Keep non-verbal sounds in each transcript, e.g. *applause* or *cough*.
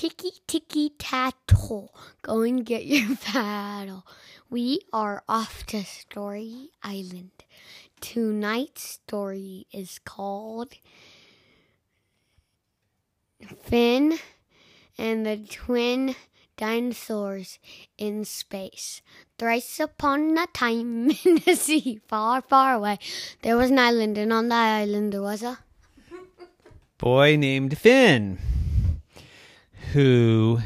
Ticky ticky tattle, go and get your *laughs* paddle. We are off to Story Island. Tonight's story is called Finn and the Twin Dinosaurs in Space. Thrice upon a time *laughs* in the sea, far, far away, there was an island, and on that island there was a boy named Finn who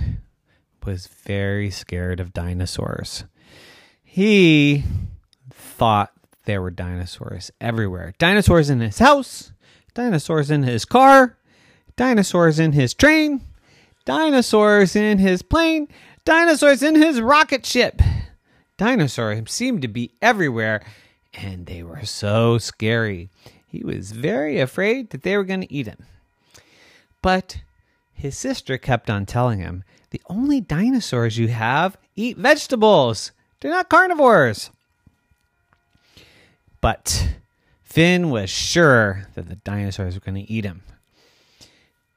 was very scared of dinosaurs. He thought there were dinosaurs everywhere. Dinosaurs in his house, dinosaurs in his car, dinosaurs in his train, dinosaurs in his plane, dinosaurs in his rocket ship. Dinosaurs seemed to be everywhere, and they were so scary. He was very afraid that they were going to eat him. But his sister kept on telling him, The only dinosaurs you have eat vegetables. They're not carnivores. But Finn was sure that the dinosaurs were going to eat him.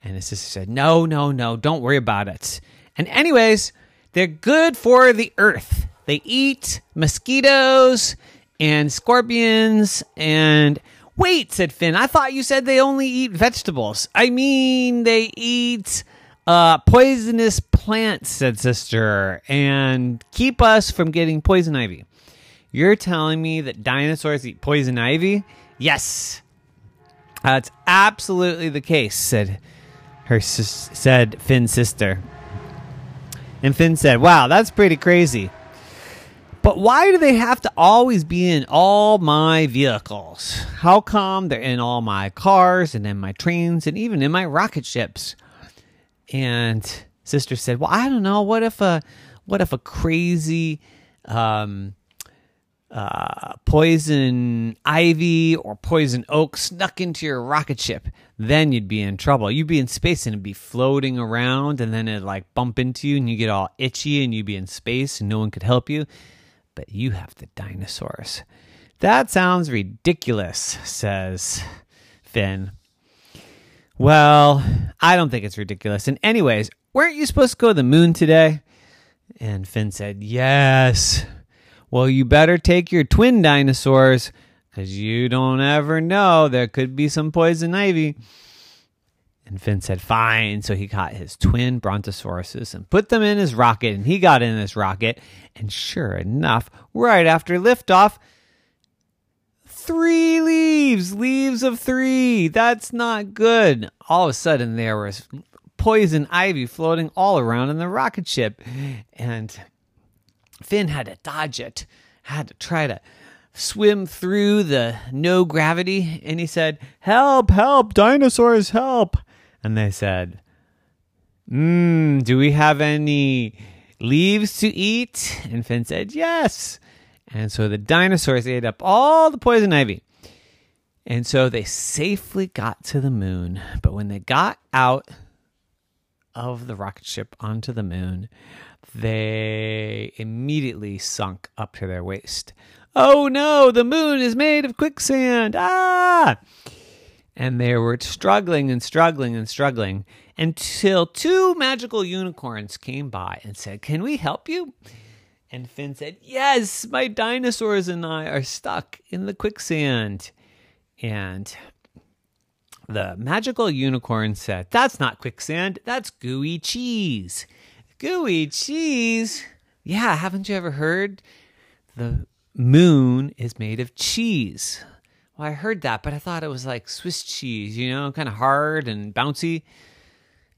And his sister said, No, no, no, don't worry about it. And, anyways, they're good for the earth. They eat mosquitoes and scorpions and. Wait, said Finn. I thought you said they only eat vegetables. I mean, they eat uh, poisonous plants, said Sister, and keep us from getting poison ivy. You're telling me that dinosaurs eat poison ivy? Yes. That's absolutely the case, said her said Finn's sister. And Finn said, "Wow, that's pretty crazy. But why do they have to always be in all my vehicles? How come they're in all my cars and in my trains and even in my rocket ships?" And sister said, "Well, I don't know. What if a what if a crazy um, uh, poison ivy or poison oak snuck into your rocket ship, then you'd be in trouble. You'd be in space and it'd be floating around, and then it'd like bump into you, and you get all itchy, and you'd be in space, and no one could help you. But you have the dinosaurs. That sounds ridiculous, says Finn. Well, I don't think it's ridiculous. And, anyways, weren't you supposed to go to the moon today? And Finn said, Yes. Well, you better take your twin dinosaurs because you don't ever know. There could be some poison ivy. And Finn said, Fine. So he got his twin brontosauruses and put them in his rocket, and he got in his rocket. And sure enough, right after liftoff, three leaves, leaves of three. That's not good. All of a sudden, there was poison ivy floating all around in the rocket ship. And Finn had to dodge it, had to try to swim through the no gravity. And he said, Help, help, dinosaurs, help. And they said, Mmm, do we have any leaves to eat? And Finn said, Yes. And so the dinosaurs ate up all the poison ivy. And so they safely got to the moon. But when they got out of the rocket ship onto the moon, they immediately sunk up to their waist. Oh no, the moon is made of quicksand. Ah! And they were struggling and struggling and struggling until two magical unicorns came by and said, Can we help you? And Finn said, Yes, my dinosaurs and I are stuck in the quicksand. And the magical unicorn said, That's not quicksand, that's gooey cheese. Gooey cheese? Yeah, haven't you ever heard? The moon is made of cheese. Well, I heard that, but I thought it was like Swiss cheese, you know, kind of hard and bouncy.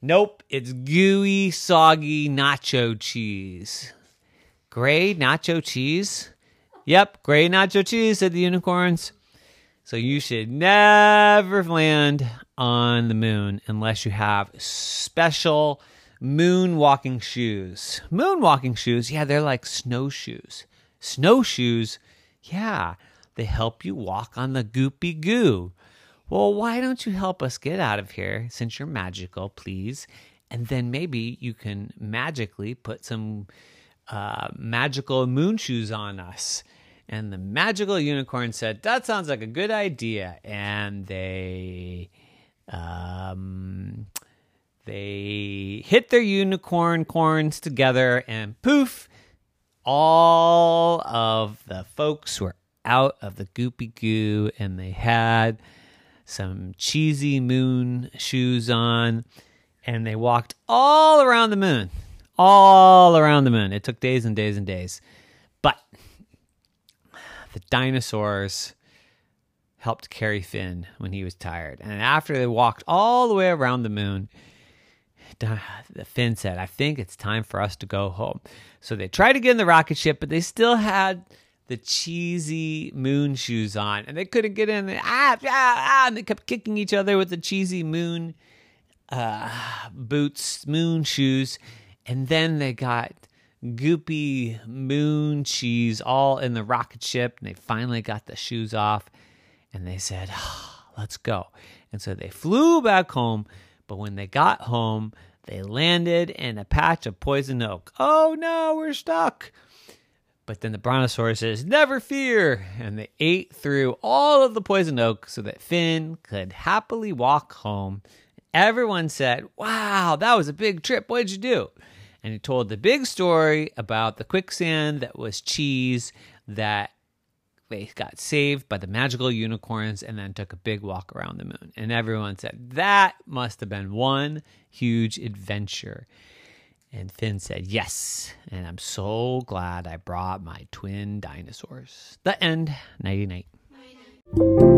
Nope, it's gooey, soggy nacho cheese. Gray nacho cheese? Yep, gray nacho cheese, said the unicorns. So you should never land on the moon unless you have special moon walking shoes. Moon walking shoes, yeah, they're like snowshoes. Snowshoes, yeah, they help you walk on the goopy goo. Well, why don't you help us get out of here since you're magical, please? And then maybe you can magically put some uh, magical moon shoes on us. And the magical unicorn said, That sounds like a good idea. And they. Um, they hit their unicorn corns together, and poof, all of the folks were out of the goopy goo, and they had some cheesy moon shoes on, and they walked all around the moon. All around the moon. It took days and days and days. But the dinosaurs helped carry Finn when he was tired. And after they walked all the way around the moon, Finn said, I think it's time for us to go home. So they tried to get in the rocket ship, but they still had the cheesy moon shoes on, and they couldn't get in. Ah, ah, ah, and they kept kicking each other with the cheesy moon uh, boots, moon shoes. And then they got goopy moon cheese all in the rocket ship, and they finally got the shoes off, and they said, oh, let's go. And so they flew back home, but when they got home, they landed in a patch of poison oak. Oh no, we're stuck. But then the brontosaurus says, Never fear! And they ate through all of the poison oak so that Finn could happily walk home. Everyone said, Wow, that was a big trip. What did you do? And he told the big story about the quicksand that was cheese that they got saved by the magical unicorns and then took a big walk around the moon. And everyone said, That must have been one huge adventure. And Finn said, Yes. And I'm so glad I brought my twin dinosaurs. The end. Nighty night.